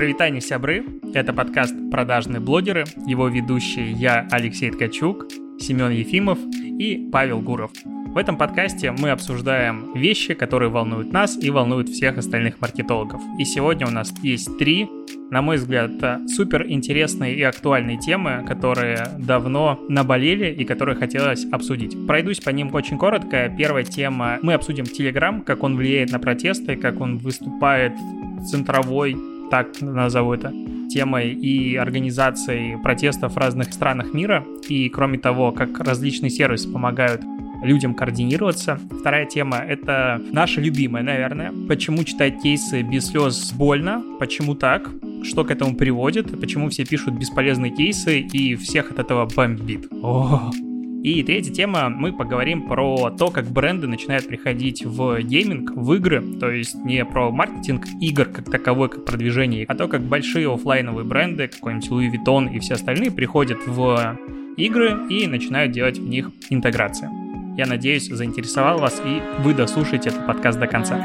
Привитание, сябры! Это подкаст «Продажные блогеры». Его ведущие я, Алексей Ткачук, Семен Ефимов и Павел Гуров. В этом подкасте мы обсуждаем вещи, которые волнуют нас и волнуют всех остальных маркетологов. И сегодня у нас есть три, на мой взгляд, супер интересные и актуальные темы, которые давно наболели и которые хотелось обсудить. Пройдусь по ним очень коротко. Первая тема. Мы обсудим Telegram, как он влияет на протесты, как он выступает центровой так назову это, темой и организацией протестов в разных странах мира. И кроме того, как различные сервисы помогают людям координироваться. Вторая тема — это наша любимая, наверное. Почему читать кейсы без слез больно? Почему так? Что к этому приводит? Почему все пишут бесполезные кейсы и всех от этого бомбит? О, и третья тема, мы поговорим про то, как бренды начинают приходить в гейминг, в игры, то есть не про маркетинг игр как таковой, как продвижение, а то, как большие офлайновые бренды, какой-нибудь Louis Vuitton и все остальные приходят в игры и начинают делать в них интеграции. Я надеюсь, заинтересовал вас и вы дослушаете этот подкаст до конца.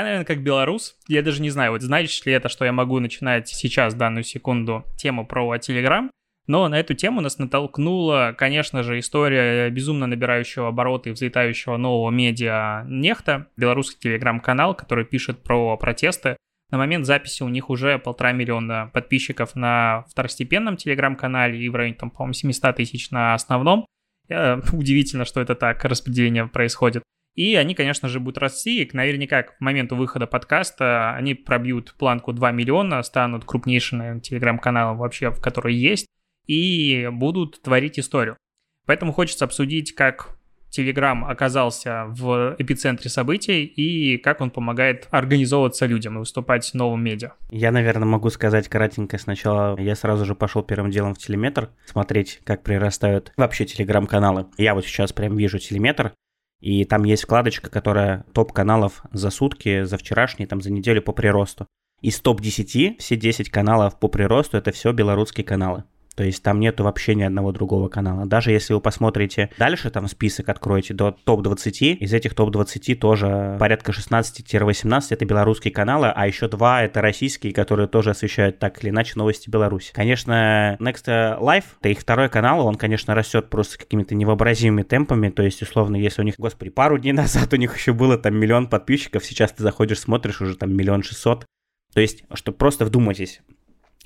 Я, наверное, как белорус, я даже не знаю, вот значит ли это, что я могу начинать сейчас, данную секунду, тему про Telegram, но на эту тему нас натолкнула, конечно же, история безумно набирающего обороты и взлетающего нового медиа Нехта, белорусский телеграм-канал, который пишет про протесты. На момент записи у них уже полтора миллиона подписчиков на второстепенном телеграм-канале и в районе, там, по-моему, 700 тысяч на основном. Удивительно, что это так распределение происходит. И они, конечно же, будут расти, и наверняка к моменту выхода подкаста они пробьют планку 2 миллиона, станут крупнейшим телеграм-каналом вообще, в который есть, и будут творить историю. Поэтому хочется обсудить, как Telegram оказался в эпицентре событий и как он помогает организовываться людям и выступать в новом медиа. Я, наверное, могу сказать кратенько сначала. Я сразу же пошел первым делом в телеметр смотреть, как прирастают вообще телеграм-каналы. Я вот сейчас прям вижу телеметр, и там есть вкладочка, которая топ каналов за сутки, за вчерашний, там за неделю по приросту. Из топ-10 все 10 каналов по приросту это все белорусские каналы. То есть там нету вообще ни одного другого канала. Даже если вы посмотрите дальше, там список откроете до топ-20, из этих топ-20 тоже порядка 16-18 это белорусские каналы, а еще два это российские, которые тоже освещают так или иначе новости Беларуси. Конечно, Next Life, это их второй канал, он, конечно, растет просто какими-то невообразимыми темпами, то есть, условно, если у них, господи, пару дней назад у них еще было там миллион подписчиков, сейчас ты заходишь, смотришь, уже там миллион шестьсот. То есть, что просто вдумайтесь,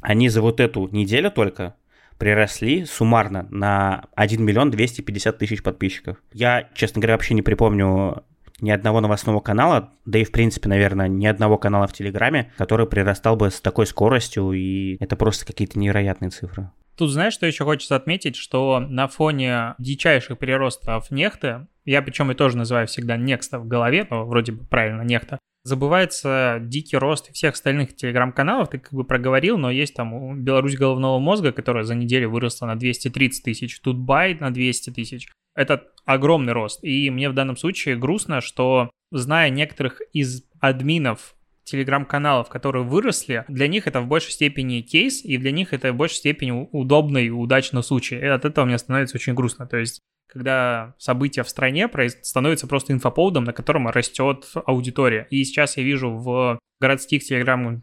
они за вот эту неделю только приросли суммарно на 1 миллион 250 тысяч подписчиков. Я, честно говоря, вообще не припомню ни одного новостного канала, да и, в принципе, наверное, ни одного канала в Телеграме, который прирастал бы с такой скоростью, и это просто какие-то невероятные цифры. Тут знаешь, что еще хочется отметить, что на фоне дичайших переростов нехты, я причем и тоже называю всегда некста в голове, но вроде бы правильно нехта, забывается дикий рост всех остальных телеграм-каналов, ты как бы проговорил, но есть там Беларусь головного мозга, которая за неделю выросла на 230 тысяч, тут Бай на 200 тысяч. Это огромный рост. И мне в данном случае грустно, что зная некоторых из админов телеграм-каналов, которые выросли, для них это в большей степени кейс, и для них это в большей степени удобный и удачный случай. И от этого мне становится очень грустно. То есть когда события в стране становятся просто инфоповодом, на котором растет аудитория. И сейчас я вижу в городских телеграм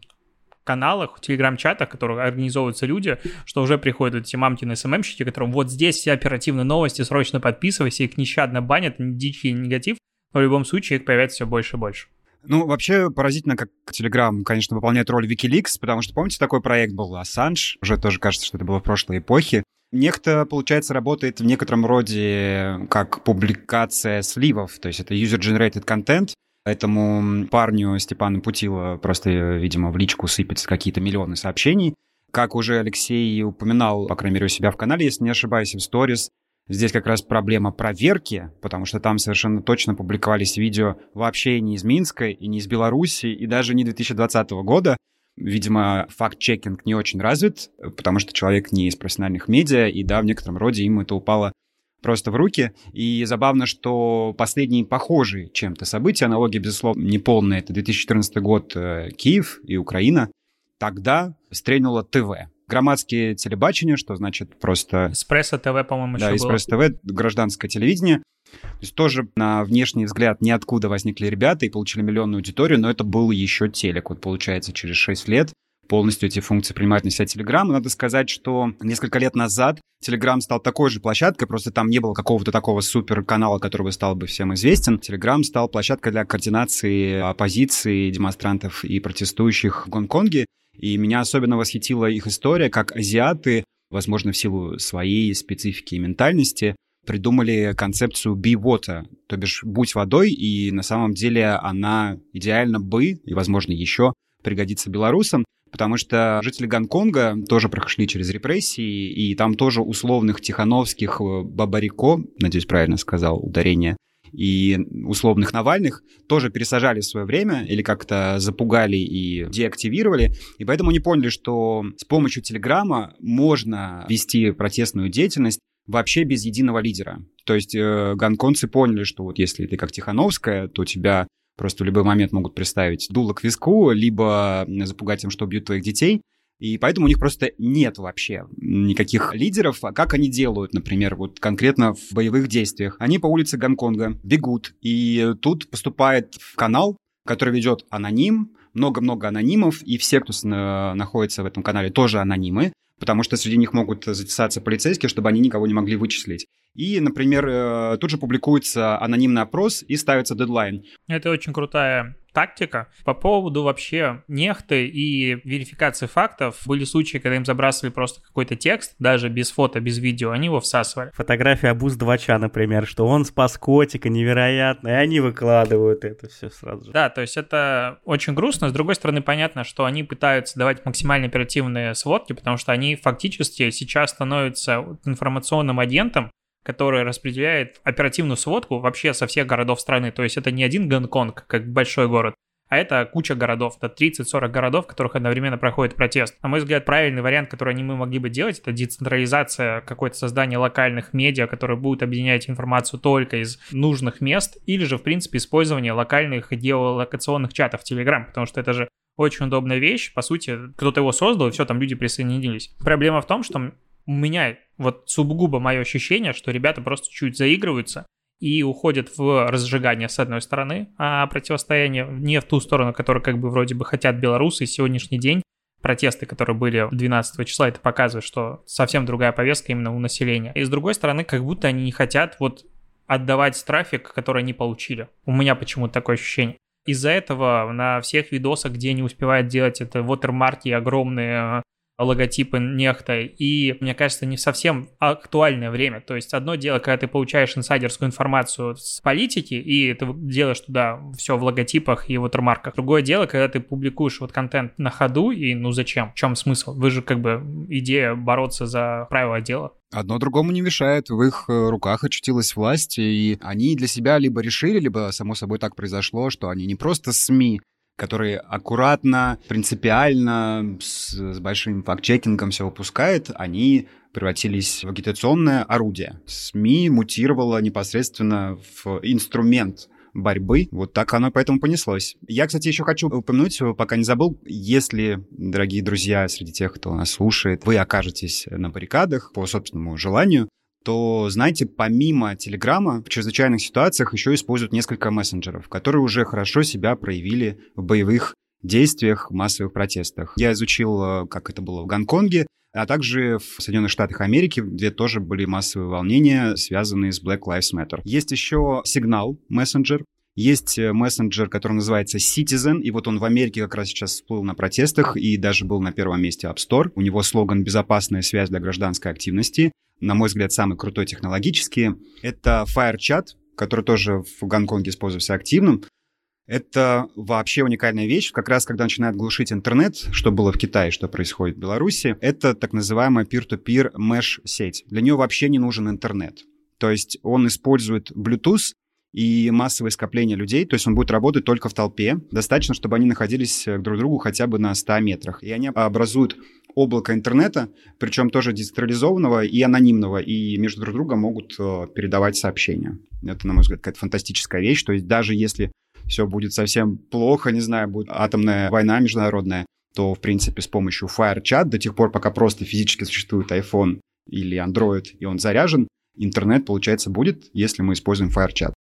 каналах, телеграм-чатах, в которых организовываются люди, что уже приходят эти мамкины СММщики, которым вот здесь все оперативные новости, срочно подписывайся, их нещадно банят, дичий негатив, но в любом случае их появляется все больше и больше. Ну, вообще поразительно, как Telegram, конечно, выполняет роль Wikileaks, потому что, помните, такой проект был Assange, уже тоже кажется, что это было в прошлой эпохе, Некто, получается, работает в некотором роде как публикация сливов, то есть это user-generated content, Этому парню Степану Путило просто, видимо, в личку сыпятся какие-то миллионы сообщений. Как уже Алексей упоминал, по крайней мере, у себя в канале, если не ошибаюсь, в сторис, здесь как раз проблема проверки, потому что там совершенно точно публиковались видео вообще не из Минска и не из Беларуси, и даже не 2020 года. Видимо, факт-чекинг не очень развит, потому что человек не из профессиональных медиа, и да, в некотором роде им это упало просто в руки. И забавно, что последние похожие чем-то события, аналогия, безусловно, неполная, это 2014 год, э, Киев и Украина, тогда стрельнуло ТВ, громадские телебачения, что значит просто... Эспрессо ТВ, по-моему, да, еще Эспрессо ТВ, гражданское телевидение. То есть тоже на внешний взгляд ниоткуда возникли ребята и получили миллионную аудиторию, но это был еще телек. Вот получается, через 6 лет полностью эти функции принимает на себя Telegram. надо сказать, что несколько лет назад Telegram стал такой же площадкой, просто там не было какого-то такого супер канала, который бы стал бы всем известен. Telegram стал площадкой для координации оппозиции, демонстрантов и протестующих в Гонконге. И меня особенно восхитила их история, как азиаты, возможно, в силу своей специфики и ментальности, придумали концепцию be water, то бишь будь водой, и на самом деле она идеально бы, и, возможно, еще пригодится белорусам, потому что жители Гонконга тоже прошли через репрессии, и там тоже условных Тихановских, э, Бабарико, надеюсь, правильно сказал ударение, и условных Навальных тоже пересажали в свое время или как-то запугали и деактивировали. И поэтому они поняли, что с помощью Телеграма можно вести протестную деятельность вообще без единого лидера. То есть э, гонконцы поняли, что вот если ты как Тихановская, то тебя просто в любой момент могут представить дуло к виску, либо запугать тем, что убьют твоих детей. И поэтому у них просто нет вообще никаких лидеров. А как они делают, например, вот конкретно в боевых действиях? Они по улице Гонконга бегут, и тут поступает канал, который ведет аноним, много-много анонимов, и все, кто находится в этом канале, тоже анонимы потому что среди них могут затесаться полицейские, чтобы они никого не могли вычислить. И, например, э, тут же публикуется анонимный опрос и ставится дедлайн. Это очень крутая тактика. По поводу вообще нехты и верификации фактов, были случаи, когда им забрасывали просто какой-то текст, даже без фото, без видео, они его всасывали. Фотография Абуз Двача, например, что он спас котика невероятно, и они выкладывают это все сразу же. Да, то есть это очень грустно. С другой стороны, понятно, что они пытаются давать максимально оперативные сводки, потому что они фактически сейчас становятся информационным агентом, который распределяет оперативную сводку вообще со всех городов страны. То есть это не один Гонконг, как большой город, а это куча городов, это 30-40 городов, в которых одновременно проходит протест. На мой взгляд, правильный вариант, который они мы могли бы делать, это децентрализация, какое-то создание локальных медиа, которые будут объединять информацию только из нужных мест, или же, в принципе, использование локальных геолокационных чатов в Telegram, потому что это же очень удобная вещь, по сути, кто-то его создал, и все, там люди присоединились. Проблема в том, что у меня вот сугубо мое ощущение, что ребята просто чуть заигрываются и уходят в разжигание с одной стороны, а противостояние не в ту сторону, которую как бы вроде бы хотят белорусы. Сегодняшний день протесты, которые были 12 числа, это показывает, что совсем другая повестка именно у населения. И с другой стороны, как будто они не хотят вот отдавать трафик, который они получили. У меня почему-то такое ощущение. Из-за этого на всех видосах, где не успевают делать это вотермарки огромные логотипы нехта, и, мне кажется, не совсем актуальное время. То есть одно дело, когда ты получаешь инсайдерскую информацию с политики, и ты делаешь туда все в логотипах и watermarkах. Другое дело, когда ты публикуешь вот контент на ходу, и ну зачем? В чем смысл? Вы же как бы идея бороться за правила дела. Одно другому не мешает, в их э, руках очутилась власть, и они для себя либо решили, либо само собой так произошло, что они не просто СМИ, который аккуратно, принципиально, с, с большим факт-чекингом все выпускает, они превратились в агитационное орудие. СМИ мутировало непосредственно в инструмент борьбы. Вот так оно поэтому понеслось. Я, кстати, еще хочу упомянуть, пока не забыл, если, дорогие друзья, среди тех, кто нас слушает, вы окажетесь на баррикадах по собственному желанию, то, знаете, помимо Телеграма в чрезвычайных ситуациях еще используют несколько мессенджеров, которые уже хорошо себя проявили в боевых действиях, массовых протестах. Я изучил, э, как это было в Гонконге, а также в Соединенных Штатах Америки, где тоже были массовые волнения, связанные с Black Lives Matter. Есть еще сигнал мессенджер, есть э, мессенджер, который называется Citizen, и вот он в Америке как раз сейчас всплыл на протестах и даже был на первом месте App Store. У него слоган «Безопасная связь для гражданской активности» на мой взгляд, самый крутой технологически. Это FireChat, который тоже в Гонконге используется активным. Это вообще уникальная вещь. Как раз когда начинает глушить интернет, что было в Китае, что происходит в Беларуси, это так называемая peer-to-peer mesh-сеть. Для нее вообще не нужен интернет. То есть он использует Bluetooth и массовое скопление людей, то есть он будет работать только в толпе. Достаточно, чтобы они находились друг к другу хотя бы на 100 метрах. И они образуют облако интернета, причем тоже децентрализованного и анонимного, и между друг другом могут э, передавать сообщения. Это, на мой взгляд, какая-то фантастическая вещь. То есть даже если все будет совсем плохо, не знаю, будет атомная война международная, то, в принципе, с помощью FireChat до тех пор, пока просто физически существует iPhone или Android, и он заряжен, интернет, получается, будет, если мы используем FireChat.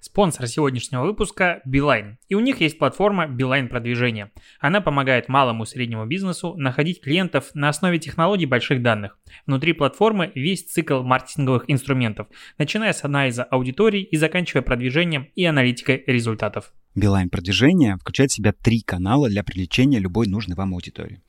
Спонсор сегодняшнего выпуска – Beeline. И у них есть платформа Beeline продвижения. Она помогает малому и среднему бизнесу находить клиентов на основе технологий больших данных. Внутри платформы весь цикл маркетинговых инструментов, начиная с анализа аудитории и заканчивая продвижением и аналитикой результатов. Beeline продвижение включает в себя три канала для привлечения любой нужной вам аудитории.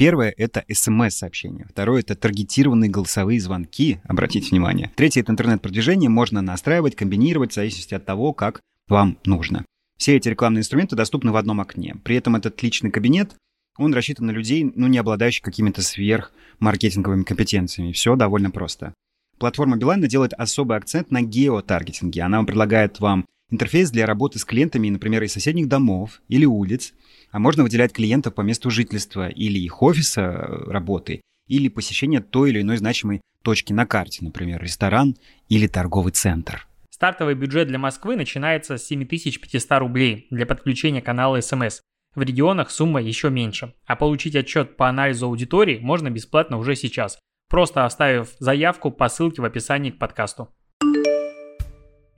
Первое — это смс-сообщения. Второе — это таргетированные голосовые звонки, обратите внимание. Третье — это интернет-продвижение. Можно настраивать, комбинировать в зависимости от того, как вам нужно. Все эти рекламные инструменты доступны в одном окне. При этом этот личный кабинет, он рассчитан на людей, ну, не обладающих какими-то сверхмаркетинговыми компетенциями. Все довольно просто. Платформа Билайна делает особый акцент на геотаргетинге. Она предлагает вам интерфейс для работы с клиентами, например, из соседних домов или улиц, а можно выделять клиентов по месту жительства или их офиса э, работы, или посещения той или иной значимой точки на карте, например, ресторан или торговый центр. Стартовый бюджет для Москвы начинается с 7500 рублей для подключения канала SMS. В регионах сумма еще меньше. А получить отчет по анализу аудитории можно бесплатно уже сейчас, просто оставив заявку по ссылке в описании к подкасту.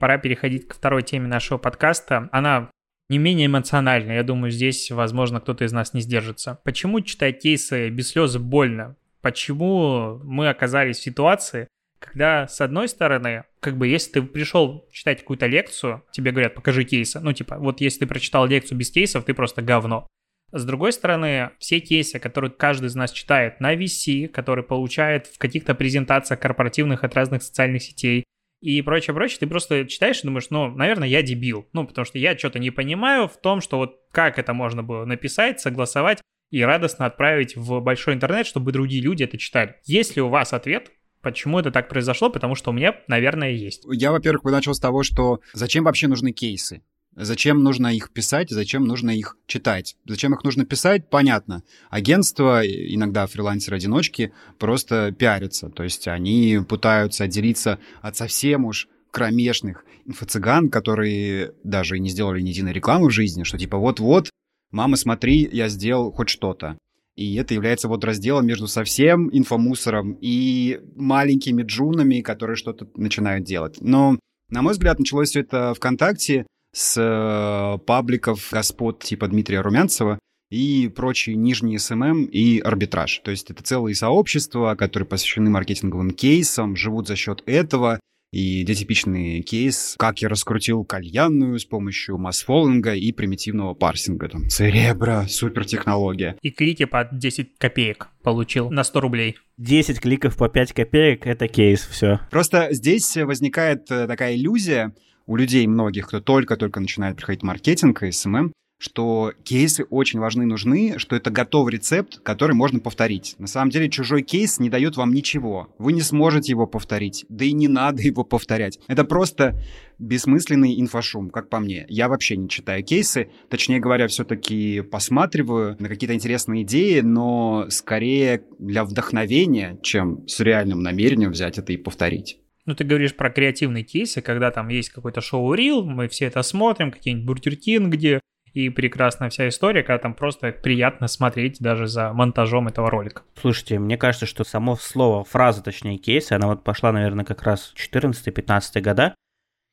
Пора переходить к второй теме нашего подкаста. Она не менее эмоционально. Я думаю, здесь, возможно, кто-то из нас не сдержится. Почему читать кейсы без слез больно? Почему мы оказались в ситуации, когда, с одной стороны, как бы, если ты пришел читать какую-то лекцию, тебе говорят, покажи кейсы. Ну, типа, вот если ты прочитал лекцию без кейсов, ты просто говно. С другой стороны, все кейсы, которые каждый из нас читает на VC, который получает в каких-то презентациях корпоративных от разных социальных сетей, и прочее, прочее, ты просто читаешь и думаешь, ну, наверное, я дебил. Ну, потому что я что-то не понимаю в том, что вот как это можно было написать, согласовать и радостно отправить в большой интернет, чтобы другие люди это читали. Есть ли у вас ответ, Почему это так произошло? Потому что у меня, наверное, есть. Я, во-первых, начал с того, что зачем вообще нужны кейсы? Зачем нужно их писать, зачем нужно их читать? Зачем их нужно писать, понятно. Агентства, иногда фрилансеры-одиночки, просто пиарятся. То есть они пытаются отделиться от совсем уж кромешных инфо-цыган, которые даже не сделали ни единой рекламы в жизни, что типа вот-вот, мама, смотри, я сделал хоть что-то. И это является вот разделом между совсем инфомусором и маленькими джунами, которые что-то начинают делать. Но, на мой взгляд, началось все это ВКонтакте с э, пабликов господ типа Дмитрия Румянцева и прочие нижние SMM и арбитраж. То есть это целые сообщества, которые посвящены маркетинговым кейсам, живут за счет этого. И где типичный кейс, как я раскрутил кальянную с помощью масс-фолловинга и примитивного парсинга. Там, Церебро, супертехнология. И клики по 10 копеек получил на 100 рублей. 10 кликов по 5 копеек — это кейс, все. Просто здесь возникает э, такая иллюзия, у людей многих, кто только-только начинает приходить маркетинг и SMM, что кейсы очень важны, нужны, что это готовый рецепт, который можно повторить. На самом деле чужой кейс не дает вам ничего. Вы не сможете его повторить, да и не надо его повторять. Это просто бессмысленный инфошум, как по мне. Я вообще не читаю кейсы, точнее говоря, все-таки посматриваю на какие-то интересные идеи, но скорее для вдохновения, чем с реальным намерением взять это и повторить. Ну, ты говоришь про креативные кейсы, когда там есть какой-то showreel, мы все это смотрим, какие-нибудь Бургер где и прекрасная вся история, когда там просто приятно смотреть даже за монтажом этого ролика. Слушайте, мне кажется, что само слово, фраза, точнее, кейс, она вот пошла, наверное, как раз 14-15 года,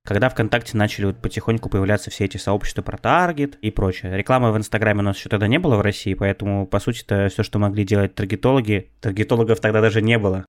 когда ВКонтакте начали вот потихоньку появляться все эти сообщества про таргет и прочее. Рекламы в Инстаграме у нас еще тогда не было в России, поэтому, по сути, это все, что могли делать таргетологи, таргетологов тогда даже не было.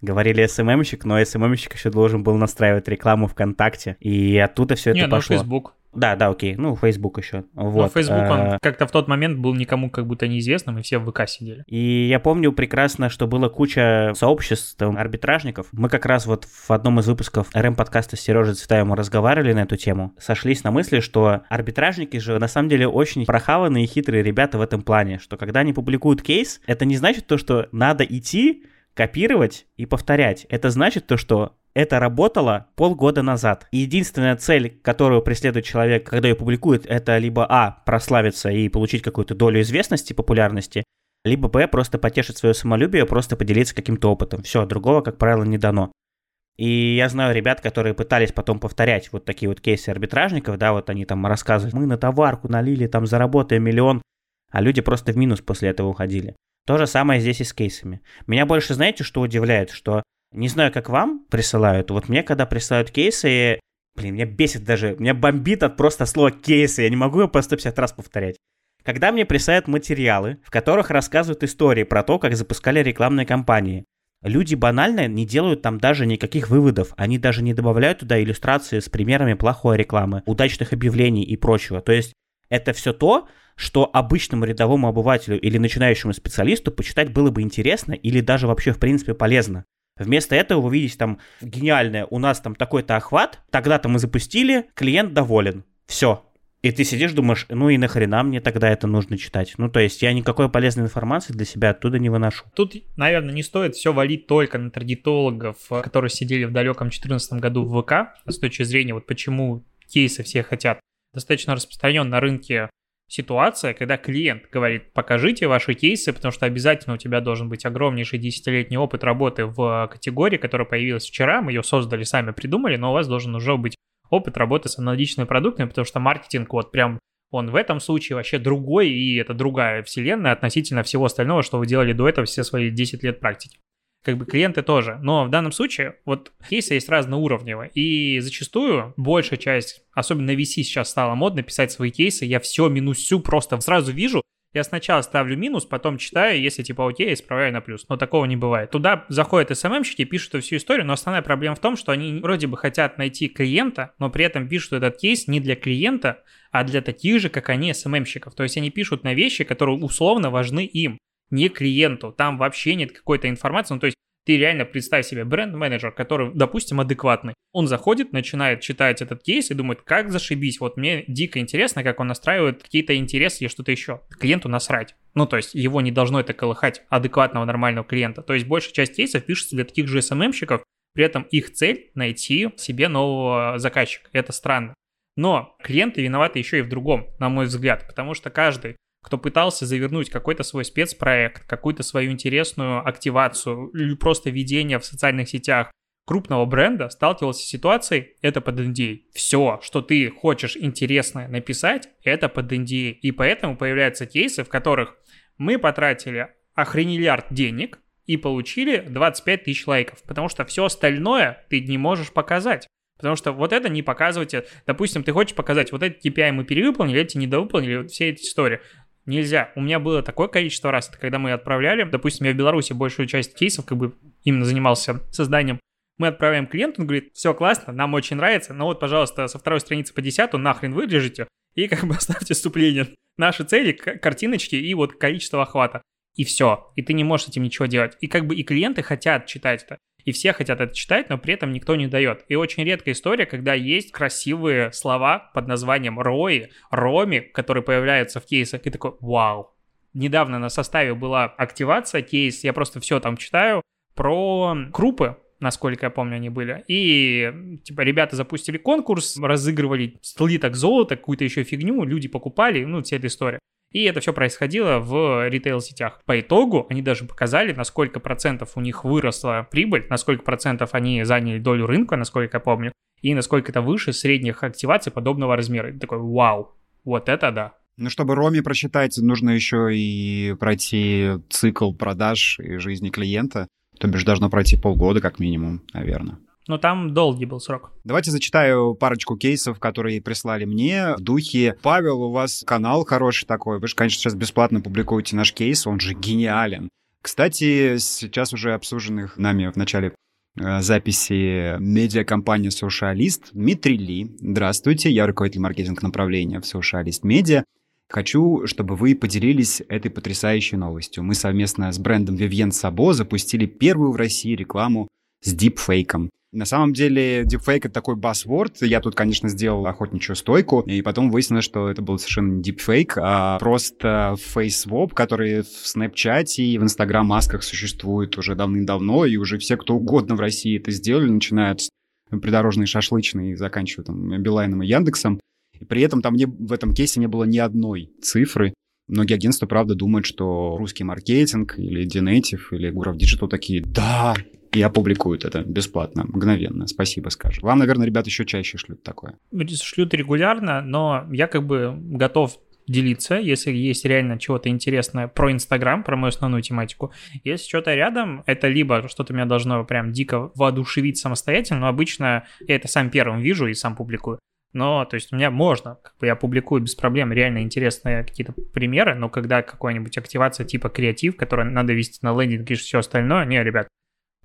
Говорили СММщик, но СММщик еще должен был настраивать рекламу ВКонтакте. И оттуда все это Не, ну пошло. Facebook. Да, да, окей. Ну, Facebook еще. Вот. Но Facebook, он А, как-то в тот момент был никому как будто неизвестным, и все в ВК сидели. И я помню прекрасно, что было куча сообществ арбитражников. Мы как раз вот в одном из выпусков РМ-подкаста с Сережей Цветаевым разговаривали на эту тему. Сошлись на мысли, что арбитражники же на самом деле очень прохаванные и хитрые ребята в этом плане, что когда они публикуют кейс, это не значит то, что надо идти, копировать и повторять. Это значит то, что это работало полгода назад. Единственная цель, которую преследует человек, когда ее публикует, это либо А. прославиться и получить какую-то долю известности, популярности, либо Б. просто потешить свое самолюбие, просто поделиться каким-то опытом. Все, другого, как правило, не дано. И я знаю ребят, которые пытались потом повторять вот такие вот кейсы арбитражников, да, вот они там рассказывают, мы на товарку налили, там заработаем миллион. а люди просто в минус после этого уходили. То же самое здесь и с кейсами. Меня больше, знаете, что удивляет, что не знаю, как вам присылают, вот мне, когда присылают кейсы, блин, меня бесит даже, меня бомбит от просто слова кейсы, я не могу его по 150 раз повторять. Когда мне присылают материалы, в которых рассказывают истории про то, как запускали рекламные кампании, люди банально не делают там даже никаких выводов, они даже не добавляют туда иллюстрации с примерами плохой рекламы, удачных объявлений и прочего. То есть это все то, что обычному рядовому обывателю или начинающему специалисту почитать было бы интересно или даже вообще в принципе полезно. Вместо этого вы видите там гениальное, у нас там такой-то охват, тогда-то мы запустили, клиент доволен. Все, и ты сидишь, думаешь, ну и нахрена мне тогда это нужно читать? Ну, то есть я никакой полезной информации для себя оттуда не выношу. Тут, наверное, не стоит все валить только на таргетологов, которые сидели в далеком 2014 году в ВК, с точки зрения вот почему кейсы все хотят. Достаточно распространен на рынке ситуация, когда клиент говорит, покажите ваши кейсы, потому что обязательно у тебя должен быть огромнейший десятилетний опыт работы в категории, которая появилась вчера, мы ее создали, сами придумали, но у вас должен уже быть опыт работы с аналогичными продуктами, потому что маркетинг вот прям он в этом случае вообще другой, и это другая вселенная относительно всего остального, что вы делали до этого все свои 10 лет практики. Как бы клиенты тоже. Но в данном случае вот кейсы есть разноуровневые. И зачастую большая часть, особенно VC сейчас стало модно писать свои кейсы. Я все минусю просто сразу вижу, я сначала ставлю минус, потом читаю, если типа окей, исправляю на плюс. Но такого не бывает. Туда заходят СММщики, пишут всю историю, но основная проблема в том, что они вроде бы хотят найти клиента, но при этом пишут этот кейс не для клиента, а для таких же, как они, СММщиков. То есть они пишут на вещи, которые условно важны им, не клиенту. Там вообще нет какой-то информации. Ну, то есть ты реально представь себе бренд-менеджер, который, допустим, адекватный. Он заходит, начинает читать этот кейс и думает, как зашибись, вот мне дико интересно, как он настраивает какие-то интересы или что-то еще. Клиенту насрать. Ну, то есть его не должно это колыхать адекватного нормального клиента. То есть большая часть кейсов пишется для таких же СММщиков, при этом их цель найти себе нового заказчика. Это странно. Но клиенты виноваты еще и в другом, на мой взгляд, потому что каждый кто пытался завернуть какой-то свой спецпроект, какую-то свою интересную активацию или просто ведение в социальных сетях крупного бренда, сталкивался с ситуацией, это под NDA. Все, что ты хочешь интересное написать, это под NDA. И поэтому появляются кейсы, в которых мы потратили охренелиард денег и получили 25 тысяч лайков, потому что все остальное ты не можешь показать. Потому что вот это не показывайте. Допустим, ты хочешь показать, вот эти KPI мы перевыполнили, эти недовыполнили, вот все эти истории. Нельзя. У меня было такое количество раз, это когда мы отправляли, допустим, я в Беларуси большую часть кейсов как бы именно занимался созданием мы отправляем клиенту, он говорит, все классно, нам очень нравится, но вот, пожалуйста, со второй страницы по десятую нахрен вырежете и как бы оставьте вступление. Наши цели, картиночки и вот количество охвата. И все. И ты не можешь этим ничего делать. И как бы и клиенты хотят читать это и все хотят это читать, но при этом никто не дает. И очень редкая история, когда есть красивые слова под названием рои, роми, которые появляются в кейсах, и такой вау. Недавно на составе была активация, кейс, я просто все там читаю, про крупы, насколько я помню, они были. И, типа, ребята запустили конкурс, разыгрывали слиток золота, какую-то еще фигню, люди покупали, ну, вся эта история. И это все происходило в ритейл-сетях. По итогу они даже показали, на сколько процентов у них выросла прибыль, на сколько процентов они заняли долю рынка, насколько я помню, и насколько это выше средних активаций подобного размера. И такой, вау, вот это да. Ну, чтобы Роме прочитать, нужно еще и пройти цикл продаж и жизни клиента. То бишь должно пройти полгода как минимум, наверное. Но там долгий был срок. Давайте зачитаю парочку кейсов, которые прислали мне в духе. Павел, у вас канал хороший такой. Вы же, конечно, сейчас бесплатно публикуете наш кейс, он же гениален. Кстати, сейчас уже обсуженных нами в начале э, записи медиакомпания Socialist Дмитрий Ли. Здравствуйте, я руководитель маркетинг направления в Socialist Media. Хочу, чтобы вы поделились этой потрясающей новостью. Мы совместно с брендом Vivien Sabo запустили первую в России рекламу с дипфейком. На самом деле, deepfake — это такой buzzword. Я тут, конечно, сделал охотничью стойку, и потом выяснилось, что это был совершенно не deepfake, а просто фейсвоп, который в Snapchat и в Instagram масках существует уже давным-давно, и уже все, кто угодно в России это сделали, начиная от придорожной шашлычной и заканчивая там Билайном и Яндексом. И при этом там не, в этом кейсе не было ни одной цифры. Многие агентства, правда, думают, что русский маркетинг или Dinative или Гуров Digital такие, да, и опубликуют это бесплатно, мгновенно. Спасибо, скажу. Вам, наверное, ребят еще чаще шлют такое. Шлют регулярно, но я как бы готов делиться, если есть реально чего-то интересное про Инстаграм, про мою основную тематику. Если что-то рядом, это либо что-то меня должно прям дико воодушевить самостоятельно, но обычно я это сам первым вижу и сам публикую. Но, то есть, у меня можно, как бы я публикую без проблем реально интересные какие-то примеры, но когда какая-нибудь активация типа креатив, которую надо вести на лендинг и все остальное, не, ребят,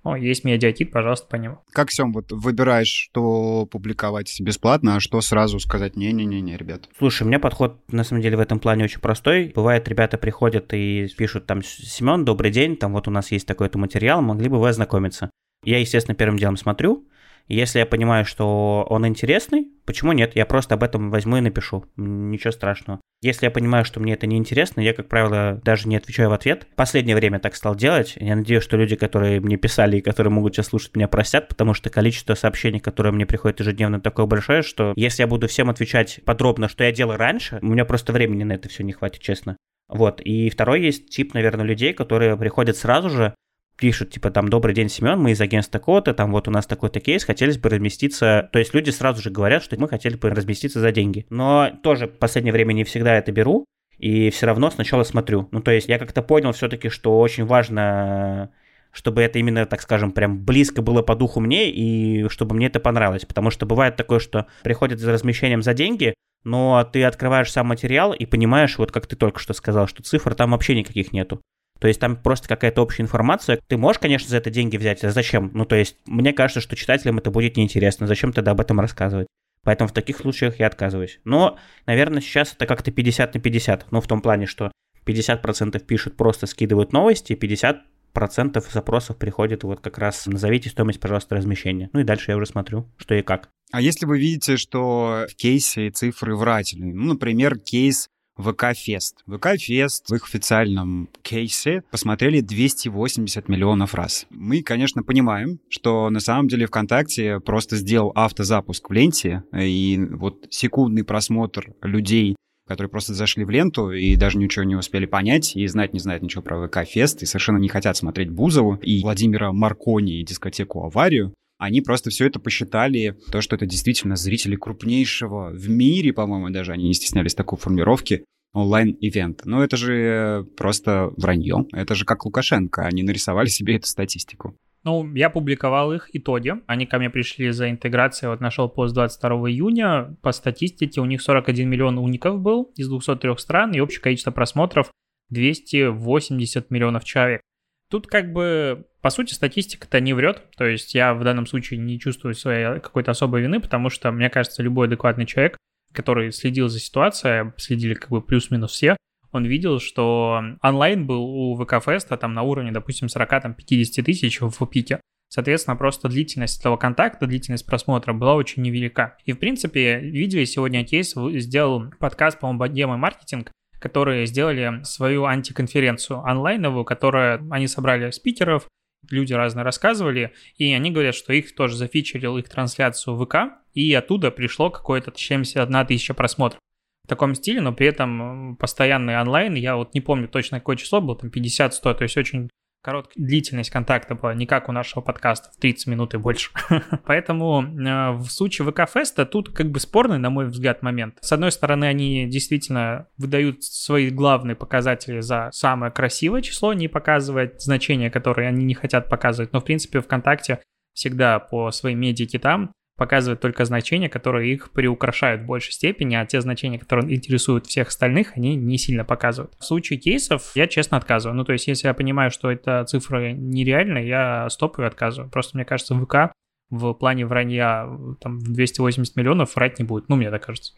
о, есть медиакит, пожалуйста, по нему. Как, Сем, вот выбираешь, что публиковать бесплатно, а что сразу сказать не-не-не, ребят? Слушай, у меня подход, на самом деле, в этом плане очень простой. Бывает, ребята приходят и пишут там, Семен, добрый день, там вот у нас есть такой-то материал, могли бы вы ознакомиться? Я, естественно, первым делом смотрю, если я понимаю, что он интересный, почему нет? Я просто об этом возьму и напишу. Ничего страшного. Если я понимаю, что мне это не интересно, я, как правило, даже не отвечаю в ответ. Последнее время так стал делать. Я надеюсь, что люди, которые мне писали и которые могут сейчас слушать, меня простят, потому что количество сообщений, которые мне приходят ежедневно, такое большое, что если я буду всем отвечать подробно, что я делал раньше, у меня просто времени на это все не хватит, честно. Вот. И второй есть тип, наверное, людей, которые приходят сразу же, пишут, типа, там, добрый день, Семен, мы из агентства такого-то, там, вот у нас такой-то кейс, хотелось бы разместиться, то есть люди сразу же говорят, что мы хотели бы разместиться за деньги. Но тоже в последнее время не всегда это беру, и все равно сначала смотрю. Ну, то есть я как-то понял все-таки, что очень важно чтобы это именно, так скажем, прям близко было по духу мне, и чтобы мне это понравилось. Потому что бывает такое, что приходят за размещением за деньги, но ты открываешь сам материал и понимаешь, вот как ты только что сказал, что цифр там вообще никаких нету. То есть там просто какая-то общая информация. Ты можешь, конечно, за это деньги взять, а зачем? Ну, то есть мне кажется, что читателям это будет неинтересно. Зачем тогда об этом рассказывать? Поэтому в таких случаях я отказываюсь. Но, наверное, сейчас это как-то 50 на 50. Ну, в том плане, что 50% пишут, просто скидывают новости, 50% запросов приходит вот как раз назовите стоимость, пожалуйста, размещения. Ну и дальше я уже смотрю, что и как. А если вы видите, что в кейсе цифры врательные, ну, например, кейс ВК-фест. ВК-фест в их официальном кейсе посмотрели 280 миллионов раз. Мы, конечно, понимаем, что на самом деле ВКонтакте просто сделал автозапуск в ленте, и вот секундный просмотр людей которые просто зашли в ленту и даже ничего не успели понять, и знать не знают ничего про ВК-фест, и совершенно не хотят смотреть Бузову и Владимира Маркони и дискотеку «Аварию», они просто все это посчитали, то, что это действительно зрители крупнейшего в мире, по-моему, даже они не стеснялись такой формировки, онлайн-ивент. Но это же просто вранье. Это же как Лукашенко. Они нарисовали себе эту статистику. Ну, я публиковал их итоги. Они ко мне пришли за интеграцией. Вот нашел пост 22 июня. По статистике у них 41 миллион уников был из 203 стран, и общее количество просмотров 280 миллионов человек. Тут как бы, по сути, статистика-то не врет. То есть я в данном случае не чувствую своей какой-то особой вины, потому что, мне кажется, любой адекватный человек, который следил за ситуацией, следили как бы плюс-минус все, он видел, что онлайн был у ВК-феста там на уровне, допустим, 40-50 тысяч в пике. Соответственно, просто длительность этого контакта, длительность просмотра была очень невелика. И, в принципе, видели сегодня кейс, сделал подкаст, по-моему, Богема маркетинг, которые сделали свою антиконференцию онлайновую, которую они собрали спикеров, люди разные рассказывали, и они говорят, что их тоже зафичерил их трансляцию в ВК, и оттуда пришло какое-то 71 тысяча просмотров. В таком стиле, но при этом постоянный онлайн, я вот не помню точно какое число было, там 50-100, то есть очень короткая длительность контакта была, не как у нашего подкаста, в 30 минут и больше. Поэтому э, в случае ВК-феста тут как бы спорный, на мой взгляд, момент. С одной стороны, они действительно выдают свои главные показатели за самое красивое число, не показывать значения, которые они не хотят показывать. Но, в принципе, ВКонтакте всегда по своим медиакитам показывают только значения, которые их приукрашают в большей степени, а те значения, которые интересуют всех остальных, они не сильно показывают. В случае кейсов я честно отказываю. Ну, то есть, если я понимаю, что это цифры нереальные, я стопаю и отказываю. Просто мне кажется, ВК в плане вранья там в 280 миллионов врать не будет. Ну, мне так кажется.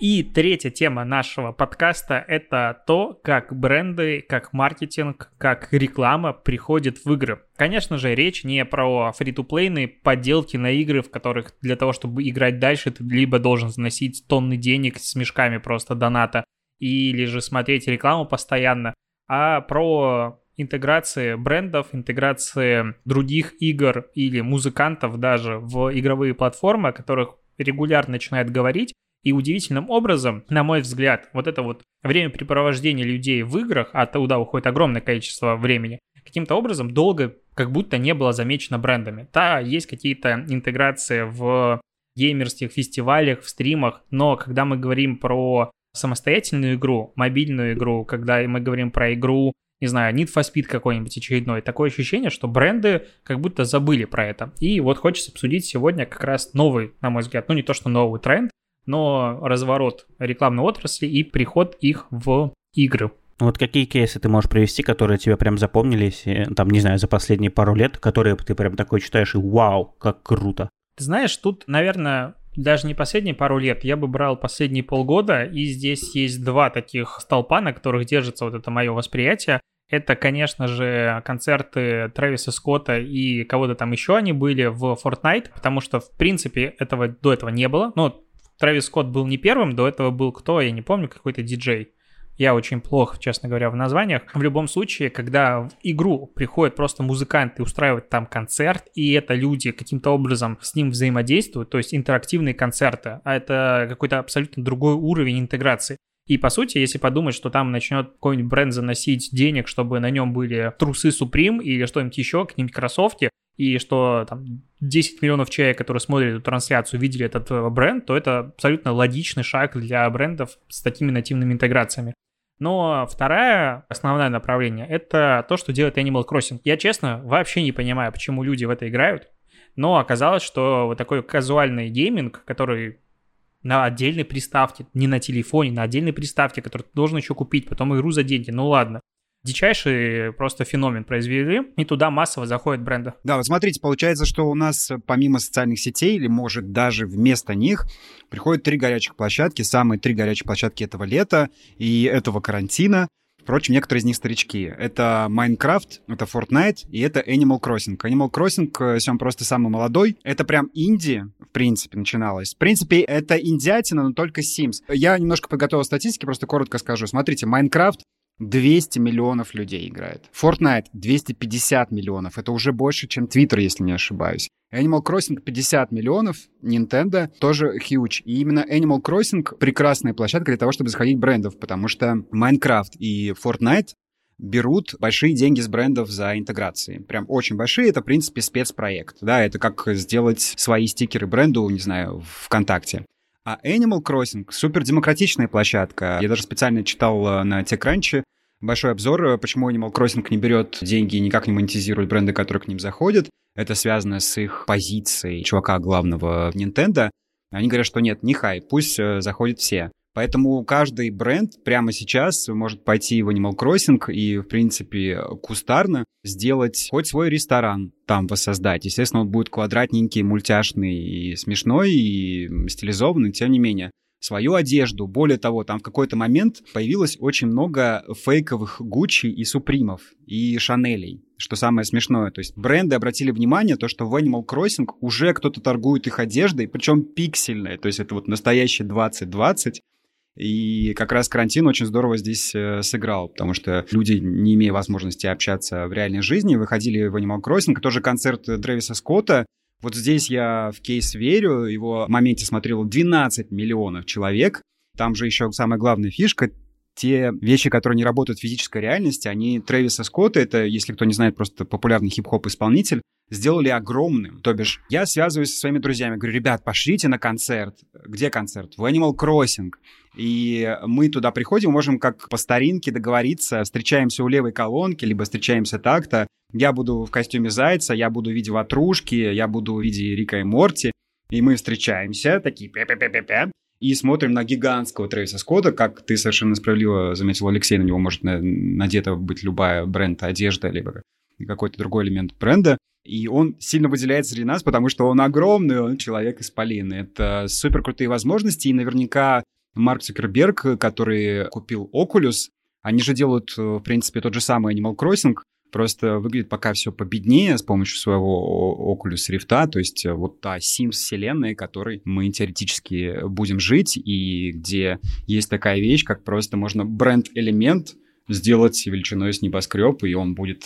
И третья тема нашего подкаста — это то, как бренды, как маркетинг, как реклама приходит в игры. Конечно же, речь не про фри-то-плейные подделки на игры, в которых для того, чтобы играть дальше, ты либо должен заносить тонны денег с мешками просто доната, или же смотреть рекламу постоянно, а про интеграции брендов, интеграции других игр или музыкантов даже в игровые платформы, о которых регулярно начинают говорить, и удивительным образом, на мой взгляд, вот это вот времяпрепровождение людей в играх, а туда уходит огромное количество времени, каким-то образом долго как будто не было замечено брендами. Да, есть какие-то интеграции в геймерских фестивалях, в стримах, но когда мы говорим про самостоятельную игру, мобильную игру, когда мы говорим про игру, не знаю, Need for Speed какой-нибудь очередной, такое ощущение, что бренды как будто забыли про это. И вот хочется обсудить сегодня как раз новый, на мой взгляд, ну не то что новый тренд, но разворот рекламной отрасли и приход их в игры. Вот какие кейсы ты можешь привести, которые тебе прям запомнились, там, не знаю, за последние пару лет, которые ты прям такой читаешь и вау, как круто. Ты знаешь, тут, наверное, даже не последние пару лет, я бы брал последние полгода, и здесь есть два таких столпа, на которых держится вот это мое восприятие. Это, конечно же, концерты Трэвиса Скотта и кого-то там еще они были в Fortnite, потому что, в принципе, этого до этого не было. Но Трэвис Скотт был не первым, до этого был кто, я не помню, какой-то диджей. Я очень плохо, честно говоря, в названиях. В любом случае, когда в игру приходит просто музыкант и устраивает там концерт, и это люди каким-то образом с ним взаимодействуют, то есть интерактивные концерты, а это какой-то абсолютно другой уровень интеграции. И по сути, если подумать, что там начнет какой-нибудь бренд заносить денег, чтобы на нем были трусы Supreme или что-нибудь еще, какие-нибудь кроссовки, и что там 10 миллионов человек, которые смотрят эту трансляцию, видели этот э, бренд, то это абсолютно логичный шаг для брендов с такими нативными интеграциями. Но второе основное направление — это то, что делает Animal Crossing. Я, честно, вообще не понимаю, почему люди в это играют, но оказалось, что вот такой казуальный гейминг, который на отдельной приставке, не на телефоне, на отдельной приставке, которую ты должен еще купить, потом игру за деньги, ну ладно дичайший просто феномен произвели, и туда массово заходят бренды. Да, вот смотрите, получается, что у нас помимо социальных сетей, или может даже вместо них, приходят три горячих площадки, самые три горячих площадки этого лета и этого карантина. Впрочем, некоторые из них старички. Это Minecraft, это Fortnite и это Animal Crossing. Animal Crossing, э, если он просто самый молодой, это прям инди, в принципе, начиналось. В принципе, это индиатина, но только Sims. Я немножко подготовил статистики, просто коротко скажу. Смотрите, Minecraft 200 миллионов людей играет. Fortnite 250 миллионов. Это уже больше, чем Twitter, если не ошибаюсь. Animal Crossing 50 миллионов, Nintendo тоже huge. И именно Animal Crossing прекрасная площадка для того, чтобы заходить брендов, потому что Minecraft и Fortnite берут большие деньги с брендов за интеграции. Прям очень большие. Это, в принципе, спецпроект. Да, это как сделать свои стикеры бренду, не знаю, ВКонтакте. А Animal Crossing — супер демократичная площадка. Я даже специально читал э, на TechCrunch большой обзор, э, почему Animal Crossing не берет деньги и никак не монетизирует бренды, которые к ним заходят. Это связано с их позицией чувака главного Nintendo. Они говорят, что нет, не хай, пусть э, заходят все. Поэтому каждый бренд прямо сейчас может пойти в Animal Crossing и, в принципе, кустарно сделать хоть свой ресторан там воссоздать. Естественно, он будет квадратненький, мультяшный и смешной, и стилизованный, тем не менее свою одежду. Более того, там в какой-то момент появилось очень много фейковых Гуччи и Супримов, и Шанелей, что самое смешное. То есть бренды обратили внимание, то, что в Animal Crossing уже кто-то торгует их одеждой, причем пиксельной, то есть это вот настоящий 2020, и как раз карантин очень здорово здесь э, сыграл, потому что люди, не имея возможности общаться в реальной жизни, выходили в Animal Crossing. Тоже концерт Трэвиса Скотта. Вот здесь я в кейс верю. Его в моменте смотрело 12 миллионов человек. Там же еще самая главная фишка те вещи, которые не работают в физической реальности, они Трэвиса Скотта, это, если кто не знает, просто популярный хип-хоп исполнитель, сделали огромным. То бишь, я связываюсь со своими друзьями, говорю, ребят, пошлите на концерт. Где концерт? В Animal Crossing. И мы туда приходим, можем как по старинке договориться, встречаемся у левой колонки, либо встречаемся так-то. Я буду в костюме зайца, я буду в виде ватрушки, я буду в виде Рика и Морти. И мы встречаемся, такие пя-пя-пя-пя-пя, и смотрим на гигантского Трэвиса Скотта, как ты совершенно справедливо заметил, Алексей, на него может надета быть любая бренд одежда, либо какой-то другой элемент бренда. И он сильно выделяется среди нас, потому что он огромный, он человек исполин. Это супер крутые возможности, и наверняка Марк Цукерберг, который купил Oculus, они же делают, в принципе, тот же самый Animal Crossing, просто выглядит пока все победнее с помощью своего Oculus Rift, то есть вот та Sims вселенная, которой мы теоретически будем жить, и где есть такая вещь, как просто можно бренд-элемент сделать величиной с небоскреб, и он будет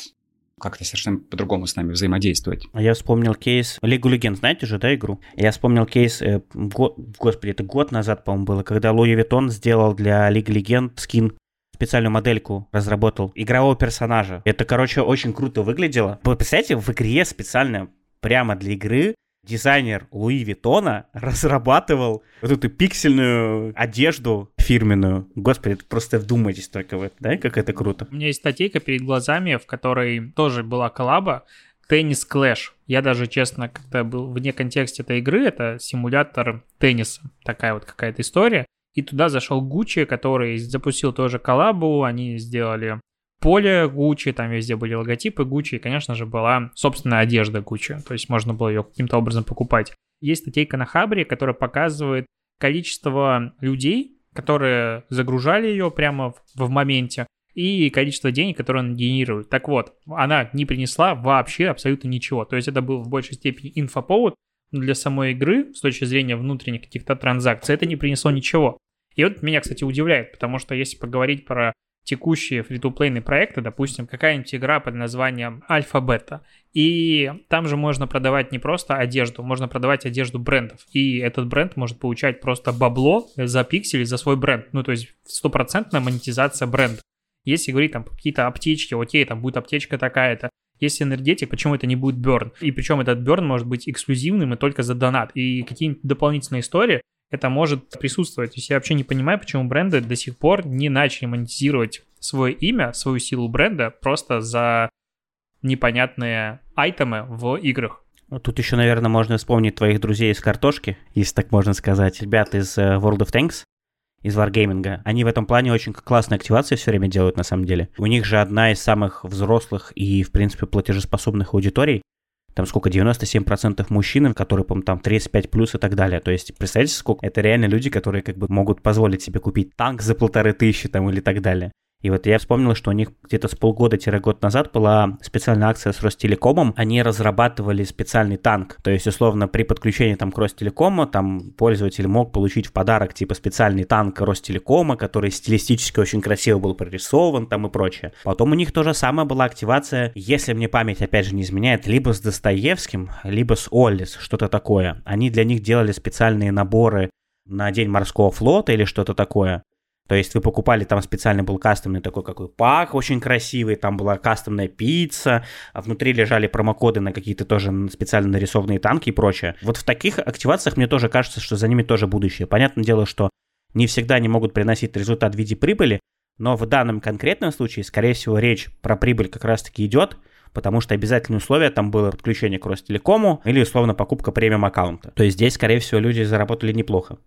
как-то совершенно по-другому с нами взаимодействовать. А я вспомнил кейс Лигу Легенд, знаете же, да, игру? Я вспомнил кейс, э, год, господи, это год назад, по-моему, было, когда Луи Виттон сделал для Лиги Легенд скин специальную модельку разработал игрового персонажа. Это, короче, очень круто выглядело. Вы представляете, в игре специально прямо для игры дизайнер Луи Виттона разрабатывал вот эту пиксельную одежду фирменную. Господи, просто вдумайтесь только в это, да, как это круто. У меня есть статейка перед глазами, в которой тоже была коллаба, Теннис Клэш. Я даже, честно, как-то был вне контекста этой игры, это симулятор тенниса, такая вот какая-то история. И туда зашел Гуччи, который запустил тоже коллабу, они сделали поле Гуччи, там везде были логотипы Гуччи, и, конечно же, была собственная одежда Гуччи, то есть можно было ее каким-то образом покупать. Есть статейка на Хабре, которая показывает количество людей, которые загружали ее прямо в, в моменте, и количество денег, которые она генерирует. Так вот, она не принесла вообще абсолютно ничего. То есть это был в большей степени инфоповод, для самой игры, с точки зрения внутренних каких-то транзакций, это не принесло ничего. И вот меня, кстати, удивляет, потому что если поговорить про текущие фри-то-плейные проекты, допустим, какая-нибудь игра под названием Альфа-Бета, и там же можно продавать не просто одежду, можно продавать одежду брендов, и этот бренд может получать просто бабло за пиксели за свой бренд, ну то есть стопроцентная монетизация бренда. Если говорить там какие-то аптечки, окей, там будет аптечка такая-то, если энергетик, почему это не будет берн? И причем этот берн может быть эксклюзивным и только за донат. И какие-нибудь дополнительные истории, это может присутствовать. То есть я вообще не понимаю, почему бренды до сих пор не начали монетизировать свое имя, свою силу бренда просто за непонятные айтемы в играх. Тут еще, наверное, можно вспомнить твоих друзей из картошки, если так можно сказать, ребят из э, World of Tanks, из Wargaming. Они в этом плане очень классные активации все время делают, на самом деле. У них же одна из самых взрослых и, в принципе, платежеспособных аудиторий там сколько, 97% мужчин, которые, по там 35 плюс и так далее. То есть, представляете, сколько? Это реально люди, которые как бы могут позволить себе купить танк за полторы тысячи там или так далее. И вот я вспомнил, что у них где-то с полгода-год назад была специальная акция с Ростелекомом. Они разрабатывали специальный танк. То есть, условно, при подключении там к Ростелекому, там пользователь мог получить в подарок типа специальный танк Ростелекома, который стилистически очень красиво был прорисован там и прочее. Потом у них тоже самое была активация, если мне память опять же не изменяет, либо с Достоевским, либо с Оллис, что-то такое. Они для них делали специальные наборы на День морского флота или что-то такое. То есть вы покупали, там специально был кастомный такой какой пак очень красивый, там была кастомная пицца, а внутри лежали промокоды на какие-то тоже специально нарисованные танки и прочее. Вот в таких активациях мне тоже кажется, что за ними тоже будущее. Понятное дело, что не всегда они могут приносить результат в виде прибыли, но в данном конкретном случае, скорее всего, речь про прибыль как раз-таки идет, потому что обязательное условие там было подключение к Ростелекому или, условно, покупка премиум аккаунта. То есть здесь, скорее всего, люди заработали неплохо.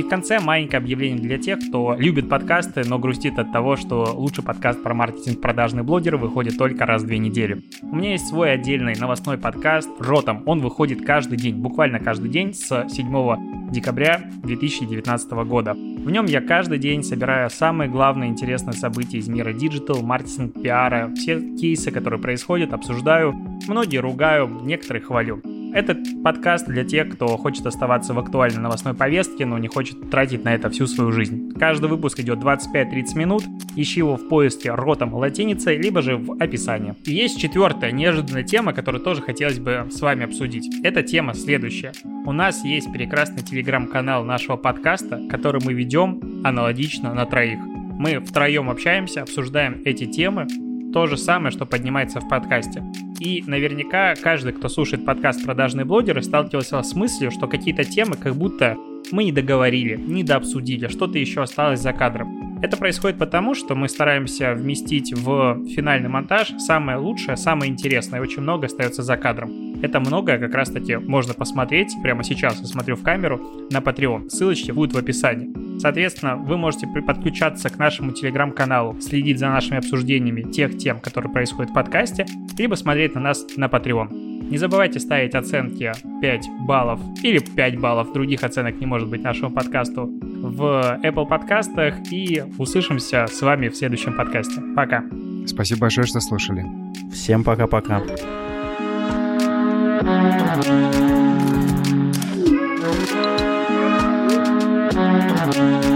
И в конце маленькое объявление для тех, кто любит подкасты, но грустит от того, что лучший подкаст про маркетинг Продажные блогеры выходит только раз в две недели. У меня есть свой отдельный новостной подкаст «Ротом». Он выходит каждый день, буквально каждый день с 7 декабря 2019 года. В нем я каждый день собираю самые главные интересные события из мира digital, маркетинг, пиара, все кейсы, которые происходят, обсуждаю. Многие ругаю, некоторые хвалю. Этот подкаст для тех, кто хочет оставаться в актуальной новостной повестке, но не хочет тратить на это всю свою жизнь. Каждый выпуск идет 25-30 минут. Ищи его в поиске ротом латиницей, либо же в описании. И есть четвертая неожиданная тема, которую тоже хотелось бы с вами обсудить. Эта тема следующая. У нас есть прекрасный телеграм-канал нашего подкаста, который мы ведем аналогично на троих. Мы втроем общаемся, обсуждаем эти темы, то же самое, что поднимается в подкасте. И наверняка каждый, кто слушает подкаст «Продажные блогеры», сталкивался с мыслью, что какие-то темы как будто мы не договорили, не дообсудили, что-то еще осталось за кадром. Это происходит потому, что мы стараемся вместить в финальный монтаж самое лучшее, самое интересное, и очень много остается за кадром. Это многое как раз таки можно посмотреть прямо сейчас, я смотрю в камеру, на Patreon. Ссылочки будут в описании. Соответственно, вы можете подключаться к нашему телеграм-каналу, следить за нашими обсуждениями тех тем, которые происходят в подкасте, либо смотреть на нас на Patreon. Не забывайте ставить оценки 5 баллов или 5 баллов, других оценок не может быть нашему подкасту в Apple подкастах и услышимся с вами в следующем подкасте. Пока. Спасибо большое, что слушали. Всем пока-пока. Thank you.